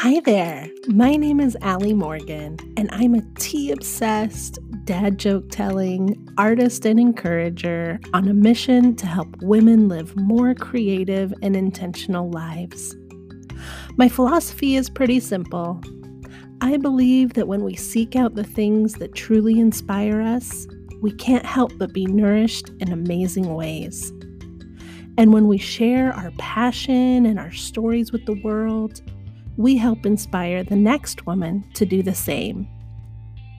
Hi there. My name is Allie Morgan, and I'm a tea obsessed, dad joke telling artist and encourager on a mission to help women live more creative and intentional lives. My philosophy is pretty simple. I believe that when we seek out the things that truly inspire us, we can't help but be nourished in amazing ways. And when we share our passion and our stories with the world, we help inspire the next woman to do the same.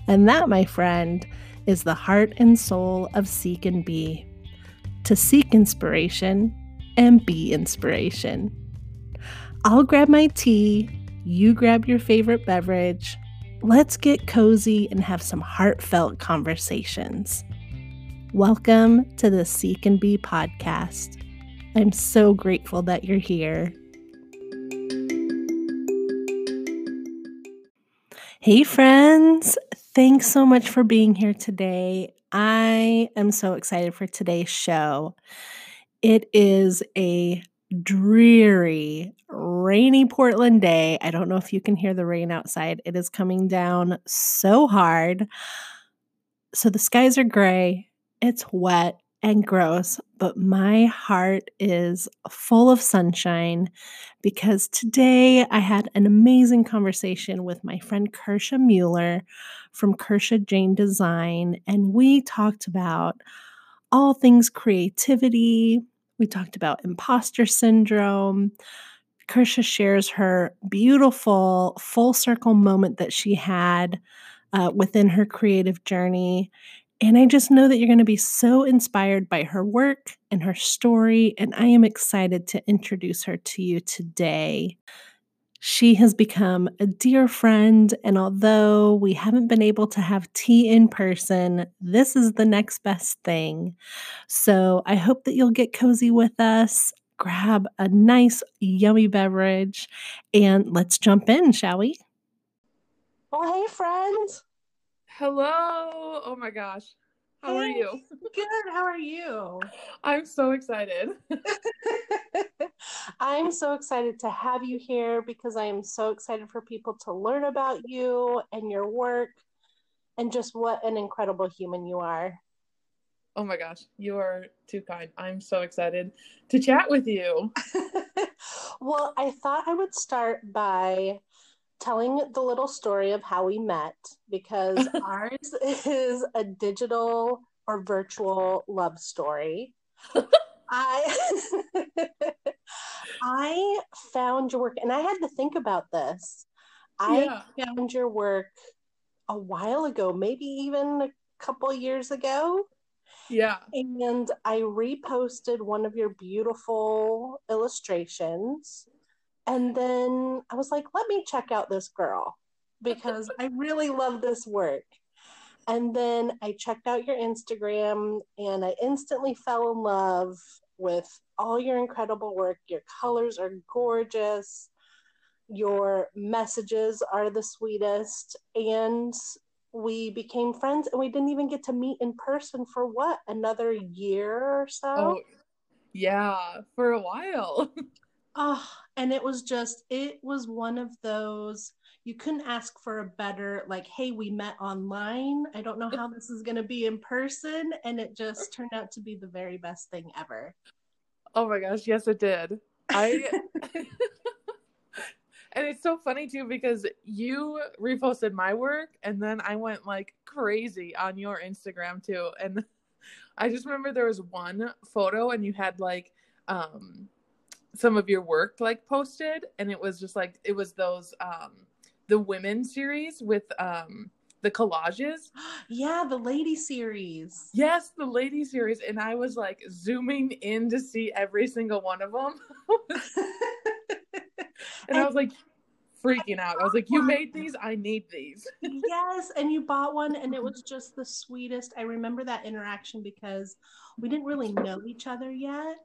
And that, my friend, is the heart and soul of Seek and Be to seek inspiration and be inspiration. I'll grab my tea, you grab your favorite beverage. Let's get cozy and have some heartfelt conversations. Welcome to the Seek and Be podcast. I'm so grateful that you're here. Hey, friends. Thanks so much for being here today. I am so excited for today's show. It is a dreary, rainy Portland day. I don't know if you can hear the rain outside. It is coming down so hard. So the skies are gray, it's wet, and gross, but my heart is full of sunshine because today I had an amazing conversation with my friend Kersha Mueller from Kersha Jane Design, and we talked about all things creativity. We talked about imposter syndrome. Kersha shares her beautiful full circle moment that she had uh, within her creative journey. And I just know that you're going to be so inspired by her work and her story. And I am excited to introduce her to you today. She has become a dear friend. And although we haven't been able to have tea in person, this is the next best thing. So I hope that you'll get cozy with us, grab a nice, yummy beverage, and let's jump in, shall we? Well, hey, friends. Hello. Oh my gosh. How hey, are you? Good. How are you? I'm so excited. I'm so excited to have you here because I am so excited for people to learn about you and your work and just what an incredible human you are. Oh my gosh, you are too kind. I'm so excited to chat with you. well, I thought I would start by telling the little story of how we met because ours is a digital or virtual love story. I I found your work and I had to think about this. I yeah. found your work a while ago, maybe even a couple years ago. Yeah. And I reposted one of your beautiful illustrations and then I was like, let me check out this girl because I really love this work. And then I checked out your Instagram and I instantly fell in love with all your incredible work. Your colors are gorgeous. Your messages are the sweetest. And we became friends and we didn't even get to meet in person for what, another year or so? Oh, yeah, for a while. Oh, and it was just, it was one of those, you couldn't ask for a better, like, hey, we met online. I don't know how this is going to be in person. And it just turned out to be the very best thing ever. Oh my gosh. Yes, it did. I. and it's so funny too because you reposted my work and then I went like crazy on your Instagram too. And I just remember there was one photo and you had like um some of your work like posted and it was just like it was those um the women series with um the collages. Yeah the lady series. Yes the lady series and i was like zooming in to see every single one of them. And, and i was like freaking out. I was like you made these? I need these. Yes and you bought one and it was just the sweetest. I remember that interaction because we didn't really know each other yet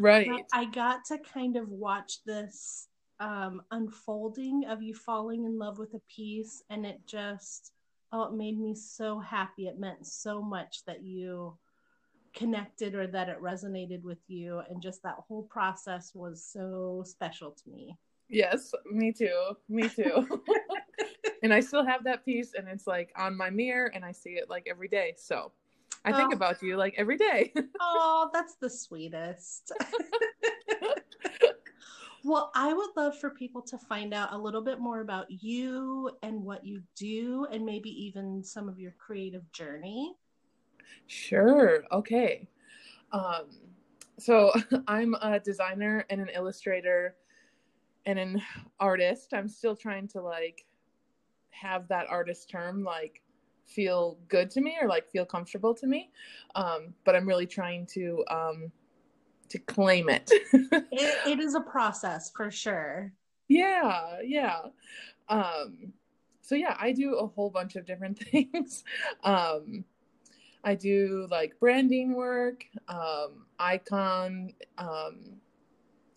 Right. But I got to kind of watch this um, unfolding of you falling in love with a piece, and it just, oh, it made me so happy. It meant so much that you connected or that it resonated with you, and just that whole process was so special to me. Yes, me too. Me too. and I still have that piece and it's like on my mirror and I see it like every day. So I think Oh. about you like every day. Oh, that's the sweetest. well, I would love for people to find out a little bit more about you and what you do, and maybe even some of your creative journey. Sure. Okay. Um, so I'm a designer and an illustrator and an artist. I'm still trying to like have that artist term like feel good to me or like feel comfortable to me. Um, but I'm really trying to um to claim it. It, it is a process for sure. yeah, yeah. Um so yeah, I do a whole bunch of different things. Um I do like branding work, um, icon, um,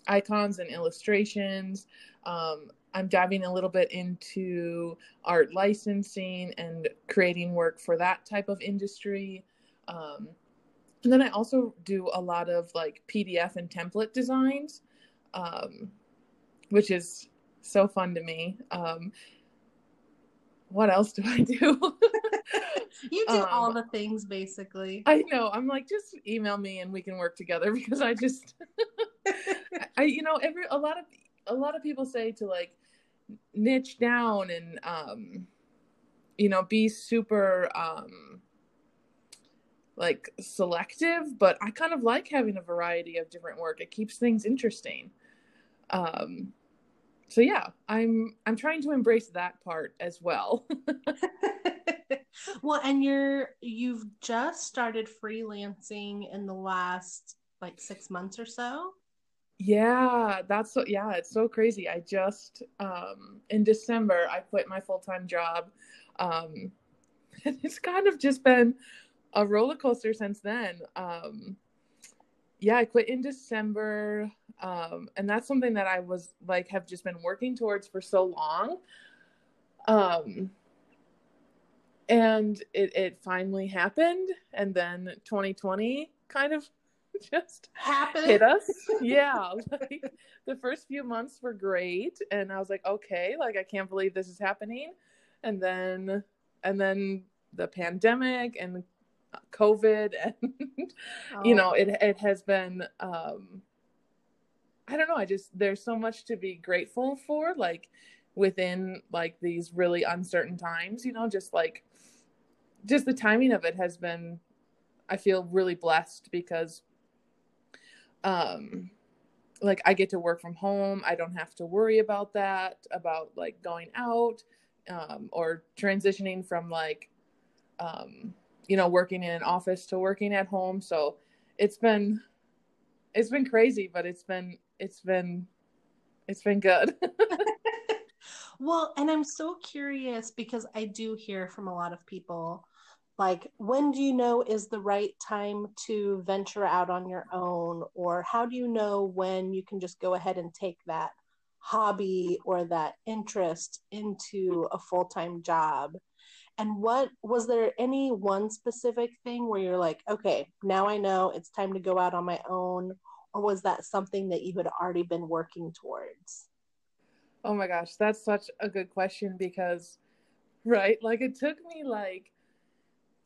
icons and illustrations. Um, I'm diving a little bit into art licensing and creating work for that type of industry. Um, and then I also do a lot of like PDF and template designs, um, which is so fun to me. Um, what else do I do? You do Um, all the things basically. I know. I'm like, just email me and we can work together because I just, I, you know, every a lot of a lot of people say to like niche down and um, you know, be super um, like selective. But I kind of like having a variety of different work. It keeps things interesting. Um, so yeah, I'm I'm trying to embrace that part as well. well, and you're you've just started freelancing in the last like six months or so. Yeah, that's so yeah, it's so crazy. I just um in December I quit my full-time job. Um it's kind of just been a roller coaster since then. Um yeah, I quit in December. Um and that's something that I was like have just been working towards for so long. Um and it it finally happened and then 2020 kind of just Happened. hit us. Yeah, like the first few months were great, and I was like, okay, like I can't believe this is happening, and then and then the pandemic and COVID, and you know, it it has been. um I don't know. I just there's so much to be grateful for, like within like these really uncertain times. You know, just like just the timing of it has been. I feel really blessed because um like I get to work from home. I don't have to worry about that, about like going out um, or transitioning from like, um, you know, working in an office to working at home. So it's been, it's been crazy, but it's been, it's been, it's been good. Well, and I'm so curious because I do hear from a lot of people like, when do you know is the right time to venture out on your own? Or how do you know when you can just go ahead and take that hobby or that interest into a full time job? And what was there any one specific thing where you're like, okay, now I know it's time to go out on my own? Or was that something that you had already been working towards? Oh my gosh, that's such a good question because, right, like it took me like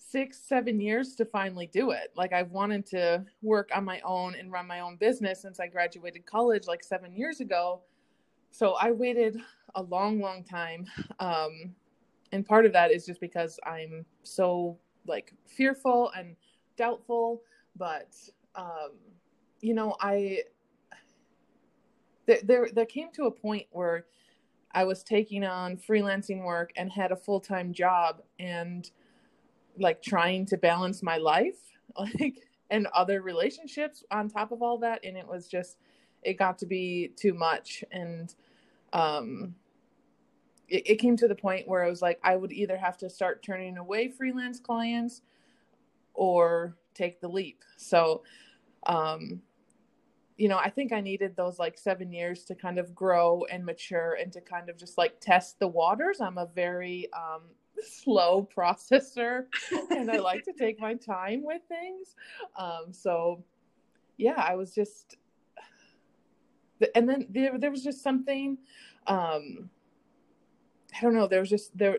six, seven years to finally do it. Like I've wanted to work on my own and run my own business since I graduated college like seven years ago. So I waited a long, long time. Um, and part of that is just because I'm so like fearful and doubtful, but um, you know, I there, there there came to a point where I was taking on freelancing work and had a full time job and like trying to balance my life like and other relationships on top of all that and it was just it got to be too much and um it, it came to the point where I was like I would either have to start turning away freelance clients or take the leap so um you know, I think I needed those like seven years to kind of grow and mature and to kind of just like test the waters. I'm a very um, slow processor and I like to take my time with things. Um, so, yeah, I was just, and then there there was just something um I don't know, there was just there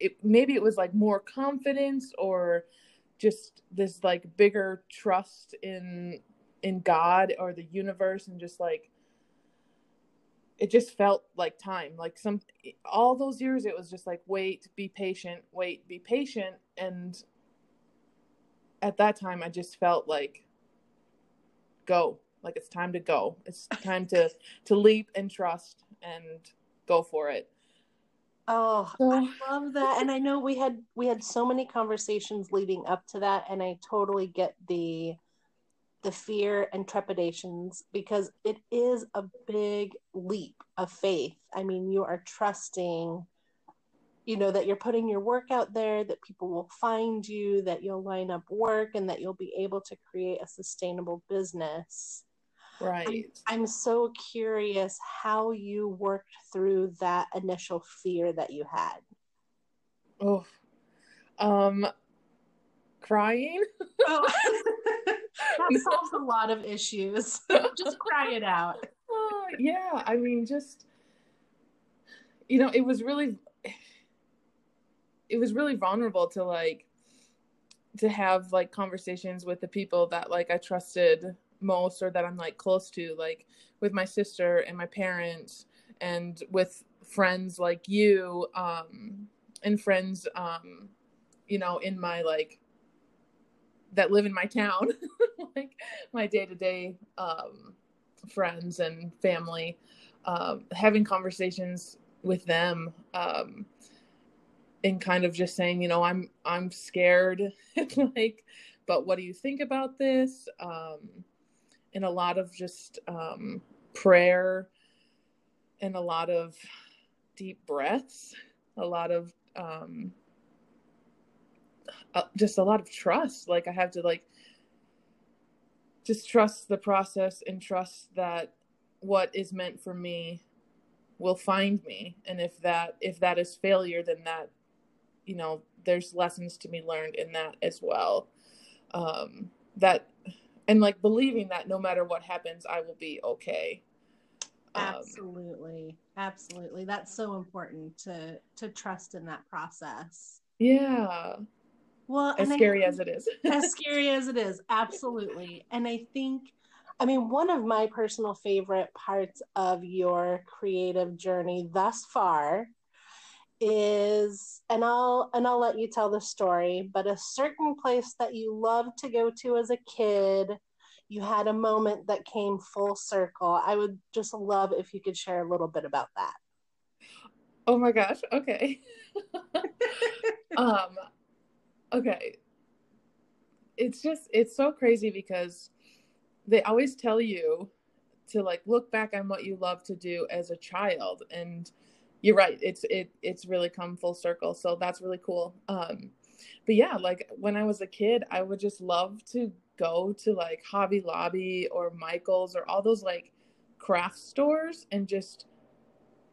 it maybe it was like more confidence or just this like bigger trust in in God or the universe and just like it just felt like time like some all those years it was just like wait be patient wait be patient. And at that time i just felt like go like it's time to go. It's time to to leap and trust and go for it. Oh, I love that. And I know we had we had so many conversations leading up to that and I totally get the the fear and trepidations because it is a big leap of faith. I mean, you are trusting you know that you're putting your work out there that people will find you that you'll line up work and that you'll be able to create a sustainable business Right. I'm, I'm so curious how you worked through that initial fear that you had. Oh, um, crying. Oh, that solves a lot of issues. just cry it out. Uh, yeah, I mean, just you know, it was really, it was really vulnerable to like to have like conversations with the people that like I trusted most or that I'm like close to, like with my sister and my parents and with friends like you, um, and friends, um, you know, in my like that live in my town, like my day to day friends and family, um, having conversations with them, um, and kind of just saying, you know, I'm I'm scared, like, but what do you think about this? Um, and a lot of just um, prayer and a lot of deep breaths, a lot of um, uh, just a lot of trust. Like I have to like just trust the process and trust that what is meant for me will find me. And if that if that is failure then that you know there's lessons to be learned in that as well. Um that and like believing that no matter what happens i will be okay. Um, absolutely. Absolutely. That's so important to to trust in that process. Yeah well as scary as it is as scary as it is absolutely and i think i mean one of my personal favorite parts of your creative journey thus far is and I'll and I'll let you tell the story, but a certain place that you loved to go to as a kid, you had a moment that came full circle. I would just love if you could share a little bit about that. Oh my gosh. Okay. um okay. It's just it's so crazy because they always tell you to like look back on what you love to do as a child. And you're right it's it it's really come full circle. So that's really cool. Um but yeah like when i was a kid i would just love to go to like hobby lobby or michael's or all those like craft stores and just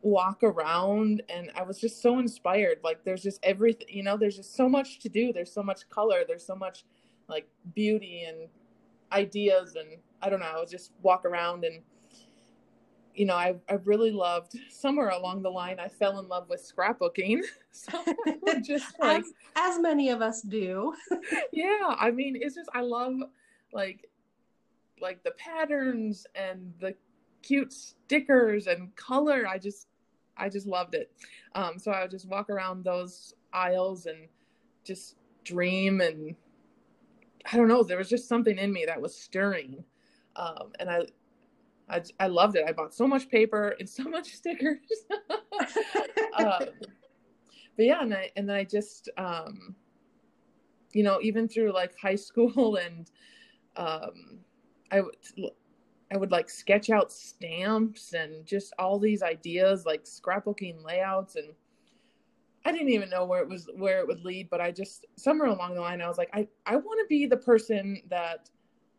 walk around and i was just so inspired like there's just everything you know there's just so much to do there's so much color there's so much like beauty and ideas and i don't know I would just walk around and you know, I, I really loved somewhere along the line, I fell in love with scrapbooking. So just like, as, as many of us do. yeah. I mean, it's just, I love like, like the patterns and the cute stickers and color. I just, I just loved it. Um, so I would just walk around those aisles and just dream and I don't know, there was just something in me that was stirring. Um, and I, I, I loved it. I bought so much paper and so much stickers. um, but yeah, and I and then I just um, you know even through like high school and um, I would I would like sketch out stamps and just all these ideas like scrapbooking layouts and I didn't even know where it was where it would lead, but I just somewhere along the line I was like I I want to be the person that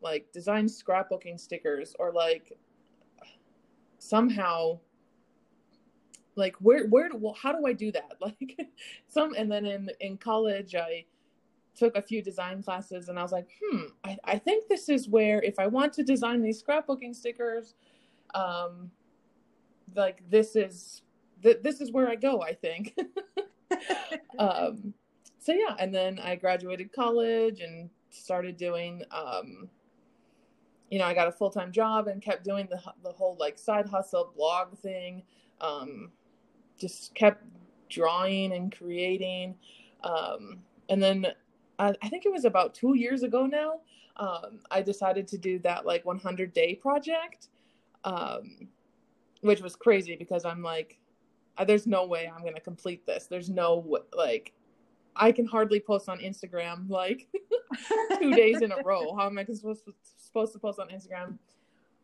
like designs scrapbooking stickers or like somehow like where where well, how do I do that? Like some and then in in college I took a few design classes and I was like hmm I, I think this is where if I want to design these scrapbooking stickers um, like this is th- this is where I go. I think. um, so yeah, and then I graduated college and started doing. Um, you know, I got a full time job and kept doing the the whole like side hustle blog thing. Um, just kept drawing and creating. Um, and then I, think it was about two years ago now. Um, I decided to do that like 100 day project, um, which was crazy because I'm like, there's no way I'm gonna complete this. There's no like, I can hardly post on Instagram like two days in a row. How am I supposed to, supposed to post on Instagram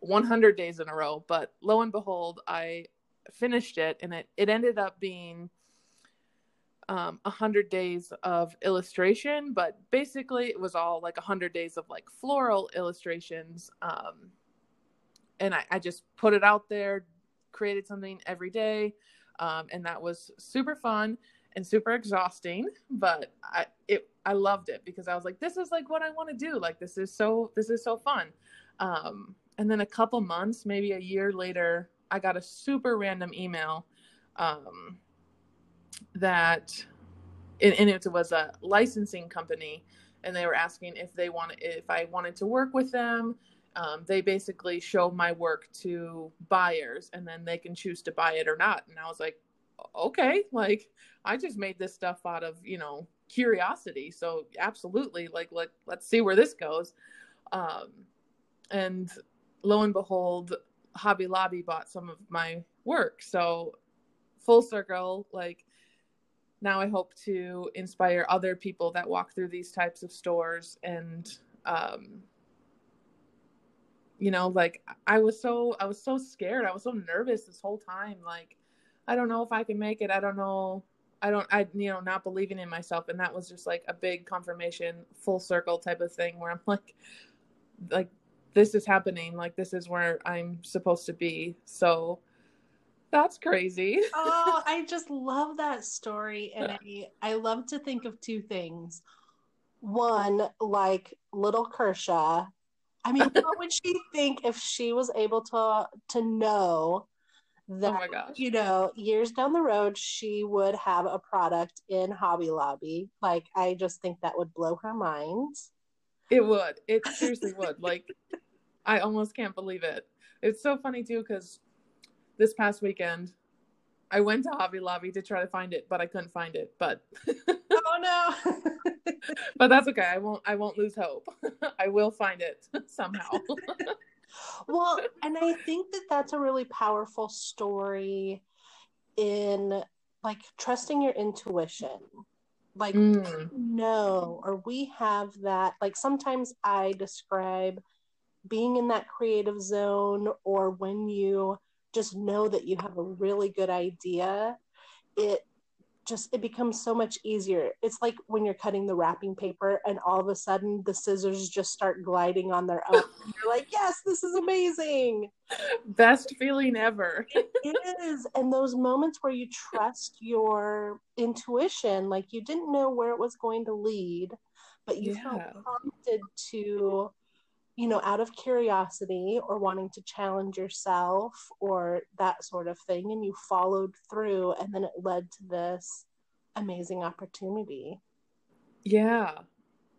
100 days in a row? But lo and behold, I finished it, and it it ended up being um, 100 days of illustration, but basically it was all like 100 days of like floral illustrations. Um, and I, I just put it out there, created something every day. Um, and that was super fun and super exhausting, but I, it, I loved it because I was like, this is like what I want to do. Like, this is so, this is so fun. Um, and then a couple months, maybe a year later, I got a super random email, um, that and it was a licensing company and they were asking if they wanted if i wanted to work with them. Um, they basically show my work to buyers and then they can choose to buy it or not. And i was like okay like i just made this stuff out of you know curiosity. So absolutely like let, let's see where this goes. Um, and lo and behold hobby lobby bought some of my work. So full circle like now I hope to inspire other people that walk through these types of stores and um, you know like I was so I was so scared. I was so nervous this whole time. Like I don't know if I can make it. I don't know. I don't I you know not believing in myself. And that was just like a big confirmation full circle type of thing where I'm like like this is happening. Like this is where I'm supposed to be. So that's crazy. oh, I just love that story. And I, I love to think of two things. One, like little Kersha. I mean, what would she think if she was able to to know oh that oh you know years down the road she would have a product in Hobby Lobby? Like, I just think that would blow her mind. It would. It seriously would. Like, I almost can't believe it. It's so funny too because this past weekend. I went to Hobby Lobby to try to find it, but I couldn't find it. But oh no! but that's okay. I won't. I won't lose hope. I will find it somehow. well, and I think that that's a really powerful story in like trusting your intuition. Like mm. no, or we have that. Like sometimes I describe being in that creative zone, or when you just know that you have a really good idea, it just it becomes so much easier. It's like when you're cutting the wrapping paper and all of a sudden the scissors just start gliding on their own. you're like, "Yes, this is amazing." Best feeling ever. it is. And those moments where you trust your intuition, like you didn't know where it was going to lead, but you yeah. felt prompted to you know, out of curiosity or wanting to challenge yourself or that sort of thing. And you followed through, and then it led to this amazing opportunity. Yeah.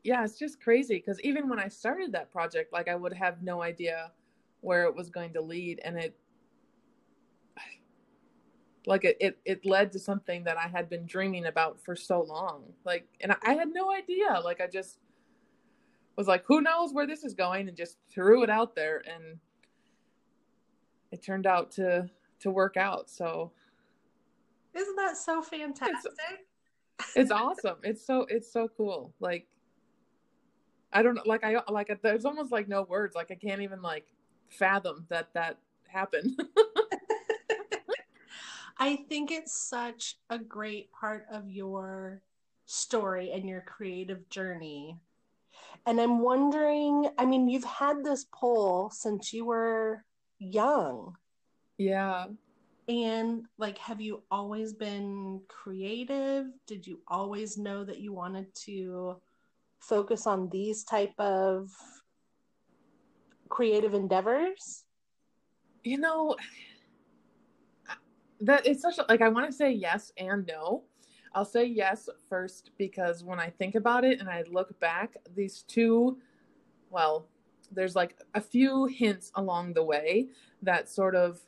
Yeah, it's just crazy because even when I started that project, like I would have no idea where it was going to lead. And it, like it, it, it led to something that I had been dreaming about for so long. Like, and I had no idea. Like, I just, was like, who knows where this is going, and just threw it out there, and it turned out to to work out. So, isn't that so fantastic? It's, it's awesome. It's so it's so cool. Like, I don't know. Like I like there's almost like no words. Like I can't even like fathom that that happened. I think it's such a great part of your story and your creative journey and I'm wondering, I mean, you've had this pole since you were young. Yeah. And like, have you always been creative? Did you always know that you wanted to focus on these type of creative endeavors? you know, that it's such a, like I want to say yes and no. I'll say yes first because when I think about it and I look back, these two, well, there's like a few hints along the way that sort of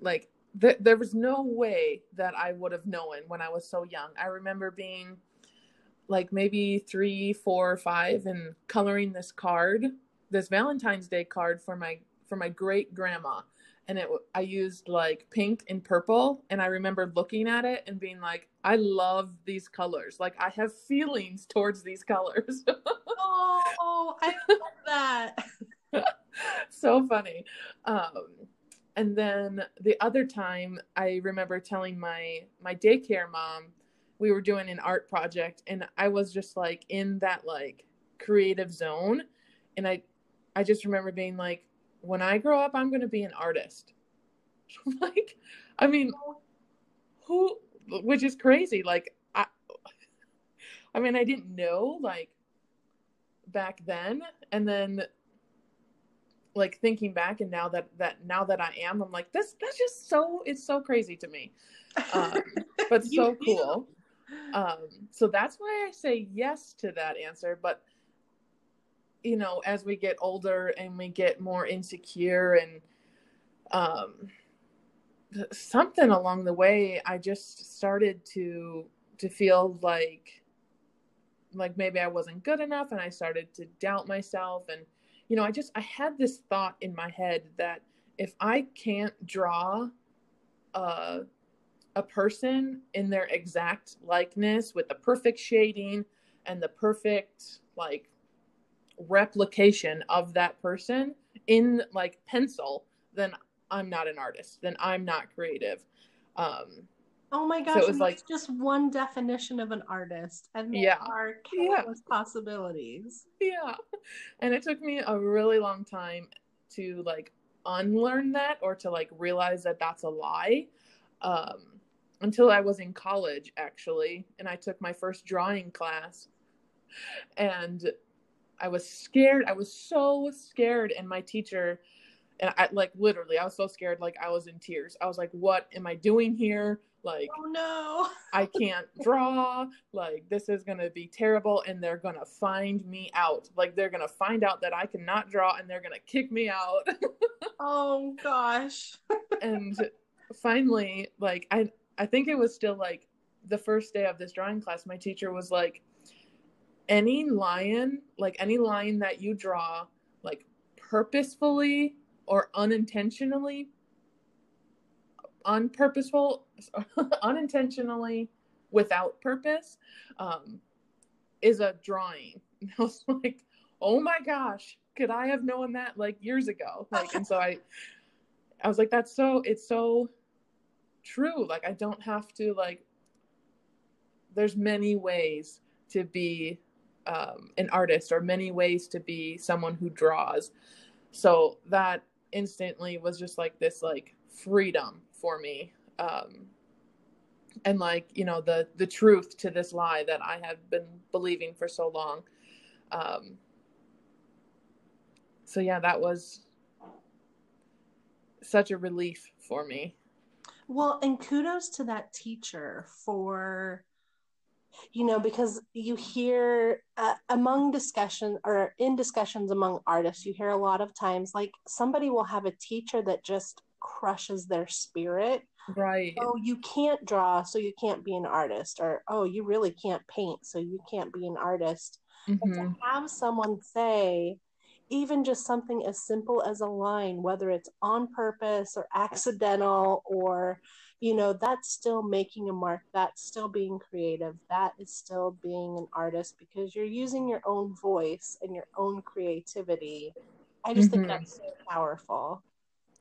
like th- there was no way that I would have known when I was so young. I remember being like maybe three, four, five, and coloring this card, this Valentine's Day card for my for my great grandma, and it I used like pink and purple, and I remember looking at it and being like, I love these colors. Like I have feelings towards these colors. oh, I love that. so funny. Um, and then the other time I remember telling my my daycare mom we were doing an art project and I was just like in that like creative zone and I I just remember being like when I grow up I'm going to be an artist. like I mean who which is crazy like I I mean I didn't know like back then and then like thinking back and now that that now that I am I'm like this that's just so it's so crazy to me um, but so cool um, so that's why I say yes to that answer but you know as we get older and we get more insecure and um, something along the way I just started to to feel like like maybe I wasn't good enough and I started to doubt myself and you know, I just I had this thought in my head that if I can't draw a a person in their exact likeness with the perfect shading and the perfect like replication of that person in like pencil, then I'm not an artist. Then I'm not creative. Um, Oh my gosh, so it was like just one definition of an artist, and there yeah. are countless yeah. possibilities. Yeah, and it took me a really long time to like unlearn that or to like realize that that's a lie. Um, until I was in college, actually, and I took my first drawing class, and I was scared. I was so scared, and my teacher and I like literally I was so scared like I was in tears. I was like what am I doing here? Like oh no. I can't draw. Like this is going to be terrible and they're going to find me out. Like they're going to find out that I cannot draw and they're going to kick me out. oh gosh. and finally like I I think it was still like the first day of this drawing class my teacher was like any lion, like any line that you draw like purposefully or unintentionally unpurposeful unintentionally without purpose um, is a drawing. And i was like oh my gosh could i have known that like years ago? Like and so i i was like that's so it's so true. Like i don't have to like there's many ways to be um, an artist or many ways to be someone who draws. So that instantly was just like this like freedom for me um and like you know the the truth to this lie that i had been believing for so long um so yeah that was such a relief for me. Well and kudos to that teacher for you know because you hear uh, among discussion or in discussions among artists you hear a lot of times like somebody will have a teacher that just crushes their spirit. Right. Oh you can't draw so you can't be an artist or oh you really can't paint so you can't be an artist. Mm-hmm. to have someone say even just something as simple as a line whether it's on purpose or accidental or you know that's still making a mark that's still being creative that is still being an artist because you're using your own voice and your own creativity. I just mm-hmm. think that's so powerful.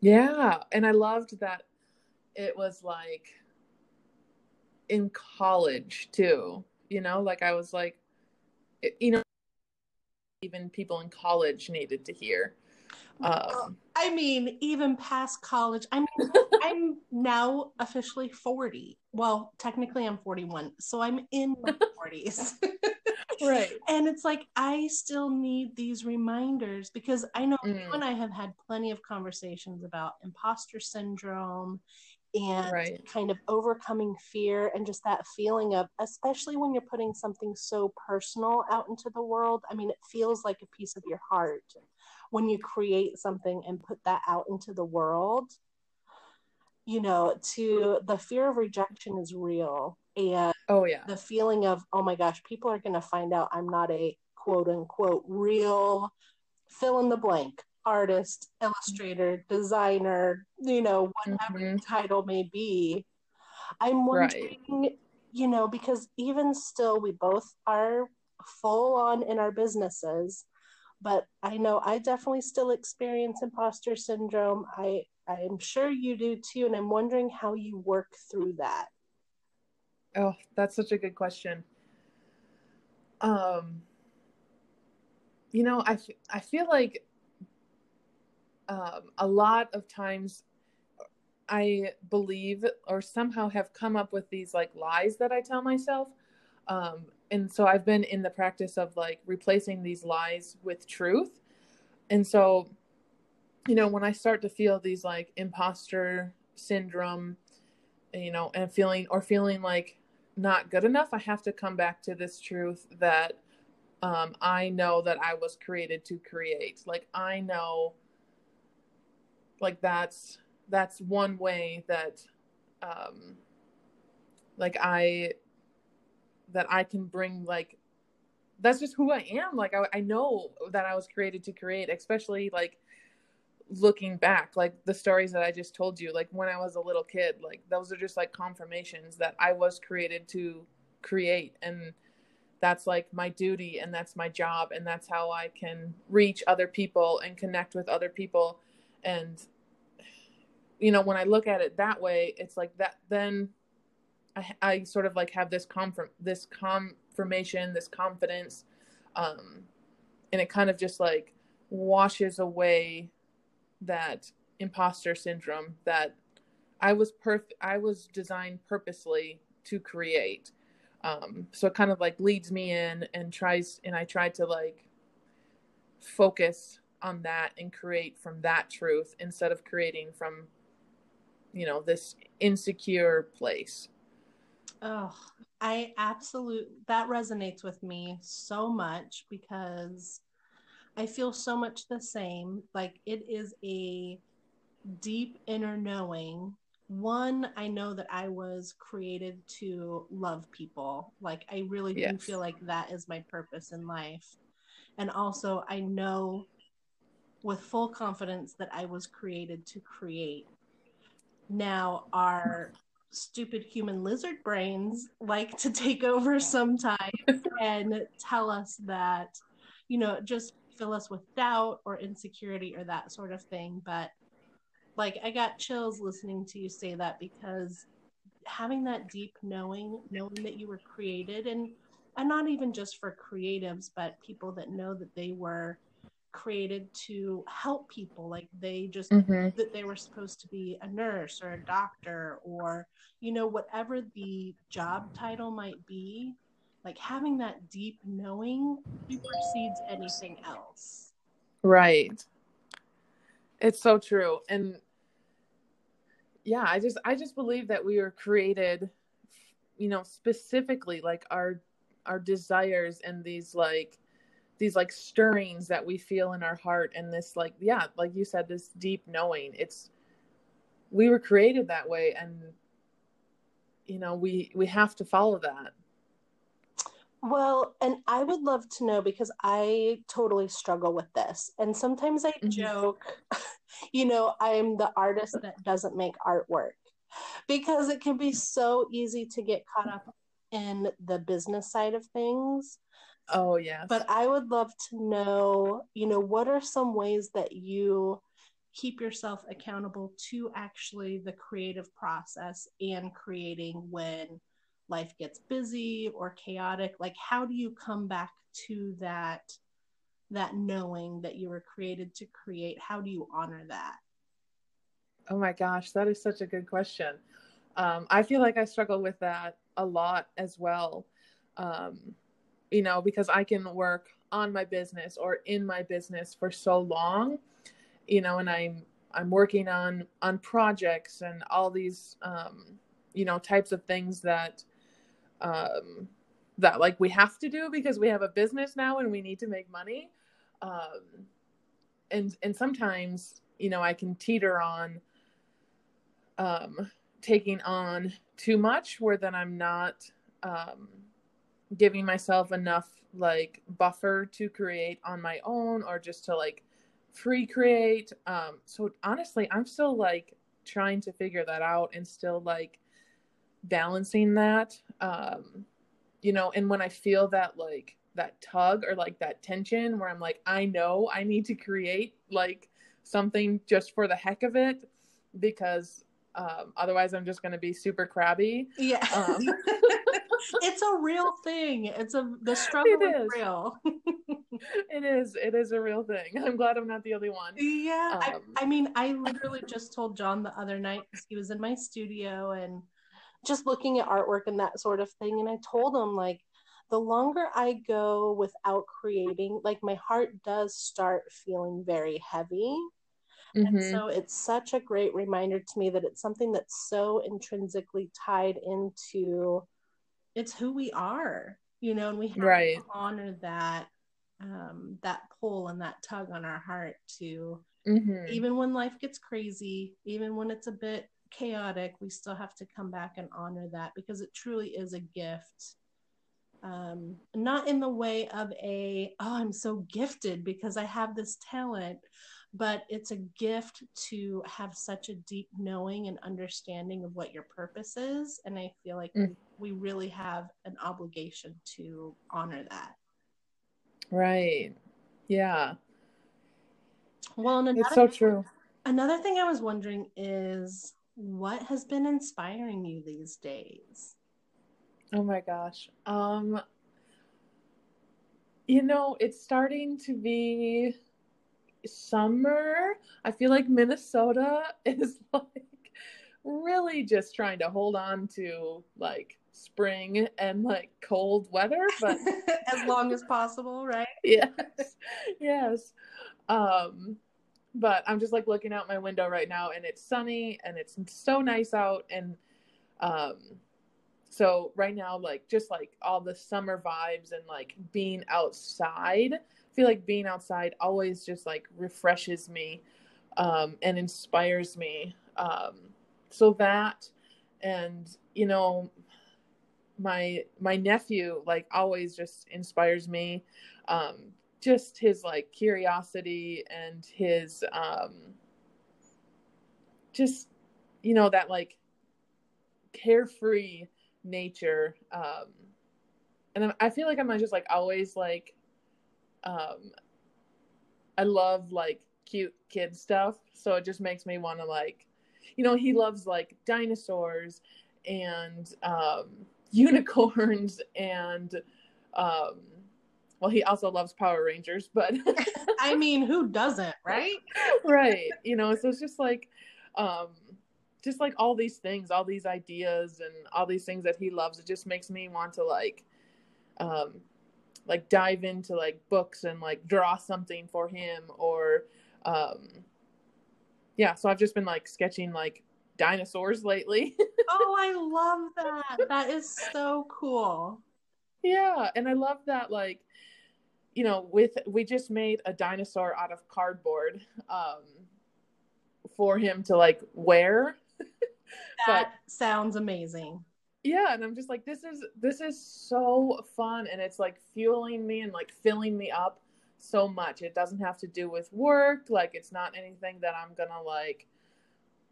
Yeah and i loved that it was like in college too you know like i was like you know even people in college needed to hear um, I mean, even past college. I mean, I'm now officially 40. Well, technically, I'm 41, so I'm in my 40s. right. And it's like I still need these reminders because I know you Mm. and I have had plenty of conversations about imposter syndrome and Right. kind of overcoming fear and just that feeling of especially when you're putting something so personal out into the world. I mean, it feels like a piece of your heart when you create something and put that out into the world. You know, to the fear of rejection is real and Oh yeah. the feeling of oh my gosh people are going to find out i'm not a quote unquote real fill in the blank artist illustrator designer you know whatever Mhm. title may be i'm Right. wondering you know because even still we both are full on in our businesses but i know i definitely still experience imposter syndrome i i'm sure you do too and i'm wondering how you work through that Oh, that's such a good question. Um, you know, I, I feel like um, a lot of times I believe or somehow have come up with these like lies that I tell myself. Um, and so I've been in the practice of like replacing these lies with truth. And so, you know, when I start to feel these like imposter syndrome, you know, and feeling or feeling like not good enough, I have to come back to this truth that um, I know that I was created to create. Like I know, like that's that's one way that, um, like I that I can bring like that's just who I am. Like I, I know that I was created to create, especially like looking back, like the stories that I just told you, like when I was a little kid, like those are just like confirmations that I was created to create. And that's like my duty and that's my job. And that's how I can reach other people and connect with other people. And, you know, when I look at it that way, it's like that, then I, I sort of like have this confirm, this confirmation, this confidence. Um, and it kind of just like washes away that imposter syndrome that I was perf- I was designed purposely to create. Um, so it kind of like leads me in and tries, and I try to like focus on that and create from that truth instead of creating from, you know, this insecure place. Oh, I absolutely that resonates with me so much because I feel so much the same. Like it is a deep inner knowing. One, I know that I was created to love people. Like I really do feel like that is my purpose in life. And also, I know with full confidence that I was created to create. Now, our stupid human lizard brains like to take over sometimes and tell us that, you know, just fill us with doubt or insecurity or that sort of thing. But like, I got chills listening to you say that because having that deep knowing, knowing that you were created and and not even just for creatives, but people that know that they were created to help people. Like they just Mm-hmm. that they were supposed to be a nurse or a doctor or you know whatever the job title might be like having that deep knowing supersedes anything else Right. It's so true. And yeah, I just I just believe that we were created you know, specifically like our our desires and these like these like stirrings that we feel in our heart and this like yeah, like you said this deep knowing. It's we were created that way and you know, we we have to follow that. well and i would love to know because i totally struggle with this and sometimes i Mhm. joke you know i'm the artist that doesn't make artwork because it can be so easy to get caught up in the business side of things Oh yes. but I would love to know, you know, what are some ways that you keep yourself accountable to actually the creative process and creating when life gets busy or chaotic? Like how do you come back to that that knowing that you were created to create? How do you honor that? Oh my gosh, that is such a good question. Um, I feel like I struggle with that a lot as well. Um, you know, because I can work on my business or in my business for so long, you know, and I'm I'm working on on projects and all these um, you know types of things that um, that like we have to do because we have a business now and we need to make money. Um, and and sometimes you know I can teeter on um, taking on too much where then I'm not um, giving myself enough like buffer to create on my own or just to like free create um so honestly i'm still like trying to figure that out and still like balancing that. Um you know and when i feel that like that tug or like that tension where i'm like i know i need to create like something just for the heck of it because um otherwise i'm just going to be super crabby. Yeah. um it's a real thing. It's a the struggle It is is. real. it is it is a real thing i'm glad i'm not the only one Yeah, Um, I, I mean, I literally just told John the other night because he was in my studio and just looking at artwork and that sort of thing. And I told him, like, the longer I go without creating, like, my heart does start feeling very heavy. And Mhm. so it's such a great reminder to me that it's something that's so intrinsically tied into it's who we are, you know, and we have Right. to honor that um that pull and that tug on our heart to Mhm. even when life gets crazy, even when it's a bit chaotic, we still have to come back and honor that because it truly is a gift. Um, not in the way of a, oh, I'm so gifted because I have this talent, but it's a gift to have such a deep knowing and understanding of what your purpose is. And I feel like Mm. we really have an obligation to honor that. right yeah Well, another it's so true Another thing I was wondering is what has been inspiring you these days? Oh my gosh. Um you know, it's starting to be summer. I feel like Minnesota is like really just trying to hold on to like spring and like cold weather, but as long as possible, right? yes. Yes. Um but I'm just like looking out my window right now and it's sunny and it's so nice out and um so right now like just like all the summer vibes and like being outside I feel like being outside always just like refreshes me um and inspires me um so that and you know my my nephew like always just inspires me um just his like curiosity and his um just you know that like carefree nature um and I'm- feel like i'm just like always like um i love like cute kid stuff so it just makes me want to like you know he loves like dinosaurs and um unicorns and um well he also loves power rangers but I mean, who doesn't, right? right you know so it's just like um just like all these things all these ideas and all these things that he loves it just makes me want to like um like dive into like books and like draw something for him or um yeah so i've just been like sketching like dinosaurs lately Oh, I love that. That is so cool. yeah and i love that like you know with we just made a dinosaur out of cardboard um for him to like wear That sounds amazing. yeah and i'm just like this is this is so fun and it's like fueling me and like filling me up so much it doesn't have to do with work like it's not anything that i'm gonna like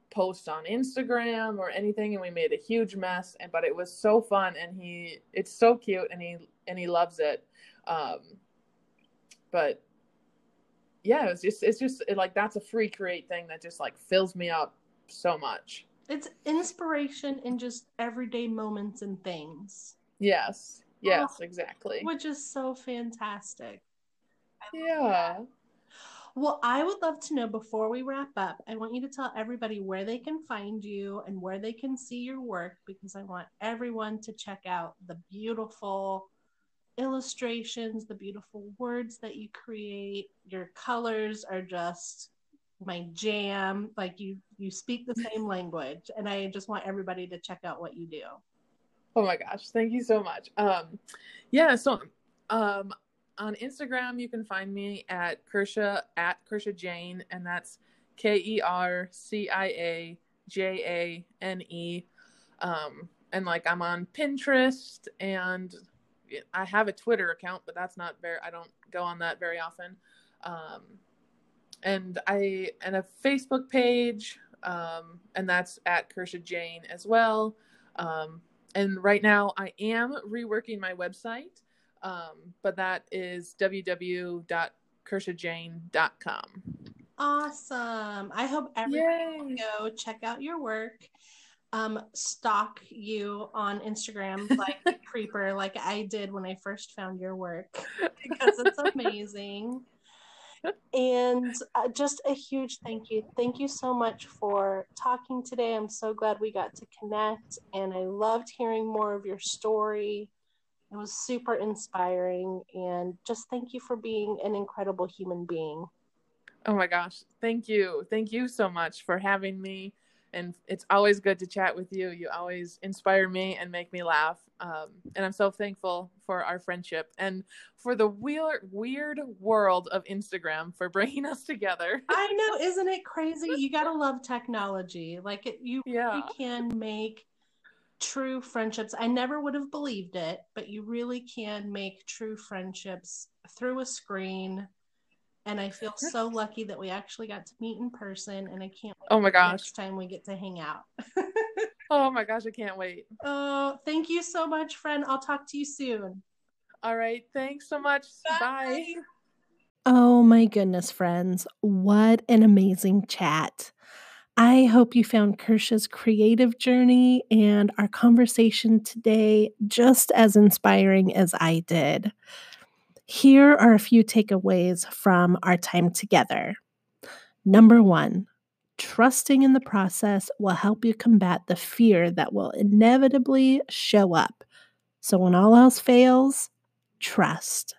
post on instagram or anything and we made a huge mess and but it was so fun and he it's so cute and he and he loves it. Um but yeah it's just it's just it, like that's a free create thing that just like fills me up so much. It's inspiration in just everyday moments and things, yes. Yes exactly. which is so fantastic. yeah Well, I would love to know before we wrap up, I want you to tell everybody where they can find you and where they can see your work because I want everyone to check out the beautiful illustrations, the beautiful words that you create. Your colors are just my jam. Like you you speak the same language and I just want everybody to check out what you do. Oh my gosh, thank you so much. Um yeah, so um on Instagram you can find me at Kersha at Kersha Jane and that's K E R C I A J A N E. Um and like I'm on Pinterest and I have a Twitter account, but that's not very I don't go on that very often. Um and I and a Facebook page, um, and that's at Kersha Jane as well. Um, and right now, I am reworking my website, um, but that is www.kershajane.com. Awesome! I hope everyone go check out your work. Um, stalk you on Instagram like a creeper, like I did when I first found your work, because it's amazing and uh, just a huge thank you. Thank you so much for talking today. I'm so glad we got to connect, and I loved hearing more of your story. It was super inspiring, and just thank you for being an incredible human being. Oh my gosh. Thank you. Thank you so much for having me and it's always good to chat with you. You always inspire me and make me laugh. Um, and I'm so thankful for our friendship and for the weird, weird world of Instagram for bringing us together. I know, isn't it crazy? You gotta love technology. Like it, you yeah. really can make true friendships. I never would have believed it, but you really can make true friendships through a screen and I feel so lucky that we actually got to meet in person, and I can't. oh my gosh! Next time we get to hang out. oh my gosh! I can't wait. Oh, thank you so much, friend. I'll talk to you soon. All right. Thanks so much. Bye. Bye. Oh my goodness, friends. What an amazing chat. I hope you found Kersha's creative journey and our conversation today just as inspiring as I did. Here are a few takeaways from our time together. Number one, trusting in the process will help you combat the fear that will inevitably show up. So, when all else fails, trust.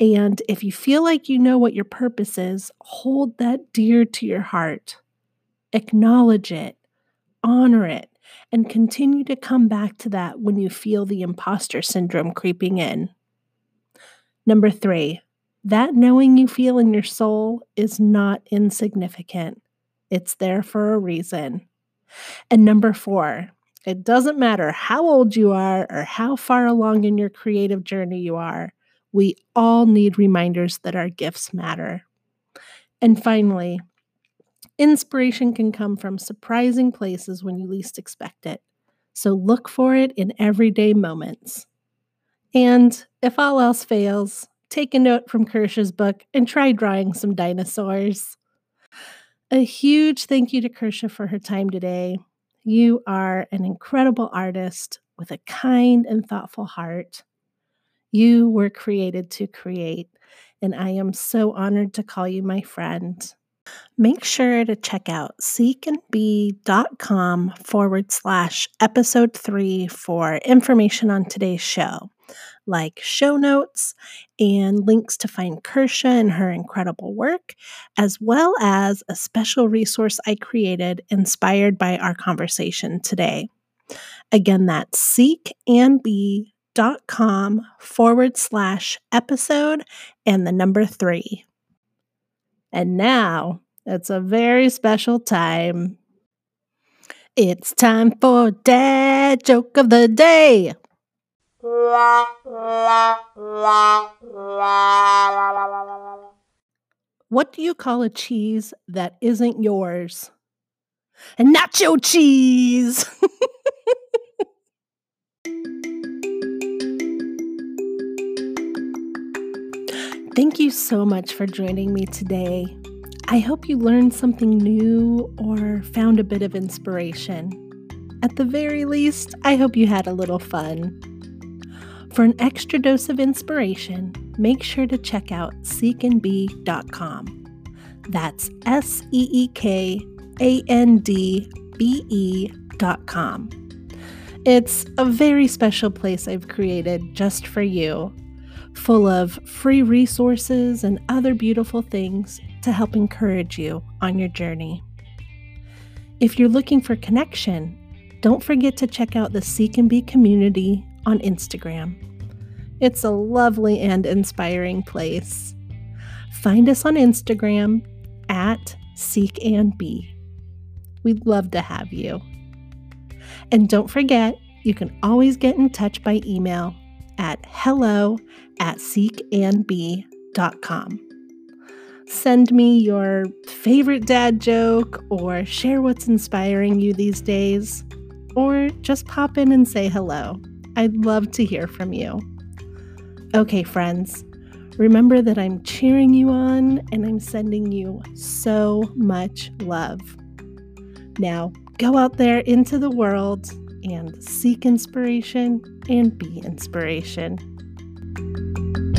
And if you feel like you know what your purpose is, hold that dear to your heart. Acknowledge it, honor it, and continue to come back to that when you feel the imposter syndrome creeping in. Number three, that knowing you feel in your soul is not insignificant. It's there for a reason. And number four, it doesn't matter how old you are or how far along in your creative journey you are, we all need reminders that our gifts matter. And finally, inspiration can come from surprising places when you least expect it. So look for it in everyday moments. And if all else fails, take a note from Kersha's book and try drawing some dinosaurs. A huge thank you to Kersha for her time today. You are an incredible artist with a kind and thoughtful heart. You were created to create, and I am so honored to call you my friend. Make sure to check out seekandbe.com forward slash episode three for information on today's show like show notes and links to find Kersha and her incredible work, as well as a special resource I created inspired by our conversation today. Again, that's seekandbe.com forward slash episode and the number three. And now it's a very special time. It's time for Dad Joke of the Day. What do you call a cheese that isn't yours? Nacho cheese! Thank you so much for joining me today. I hope you learned something new or found a bit of inspiration. At the very least, I hope you had a little fun. For an extra dose of inspiration, make sure to check out seekandbe.com. That's S E E K A N D B E.com. It's a very special place I've created just for you, full of free resources and other beautiful things to help encourage you on your journey. If you're looking for connection, don't forget to check out the Seek and Be community on Instagram. It's a lovely and inspiring place. Find us on Instagram at Seek and Be. We'd love to have you. And don't forget, you can always get in touch by email at hello at seekandbe.com. Send me your favorite dad joke or share what's inspiring you these days, or just pop in and say hello. I'd love to hear from you. Okay, friends, remember that I'm cheering you on and I'm sending you so much love. Now, go out there into the world and seek inspiration and be inspiration. Thank you.